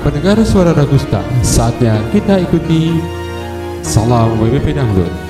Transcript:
pendengar suara Ragusta, saatnya kita ikuti Salam WBP Dangdut.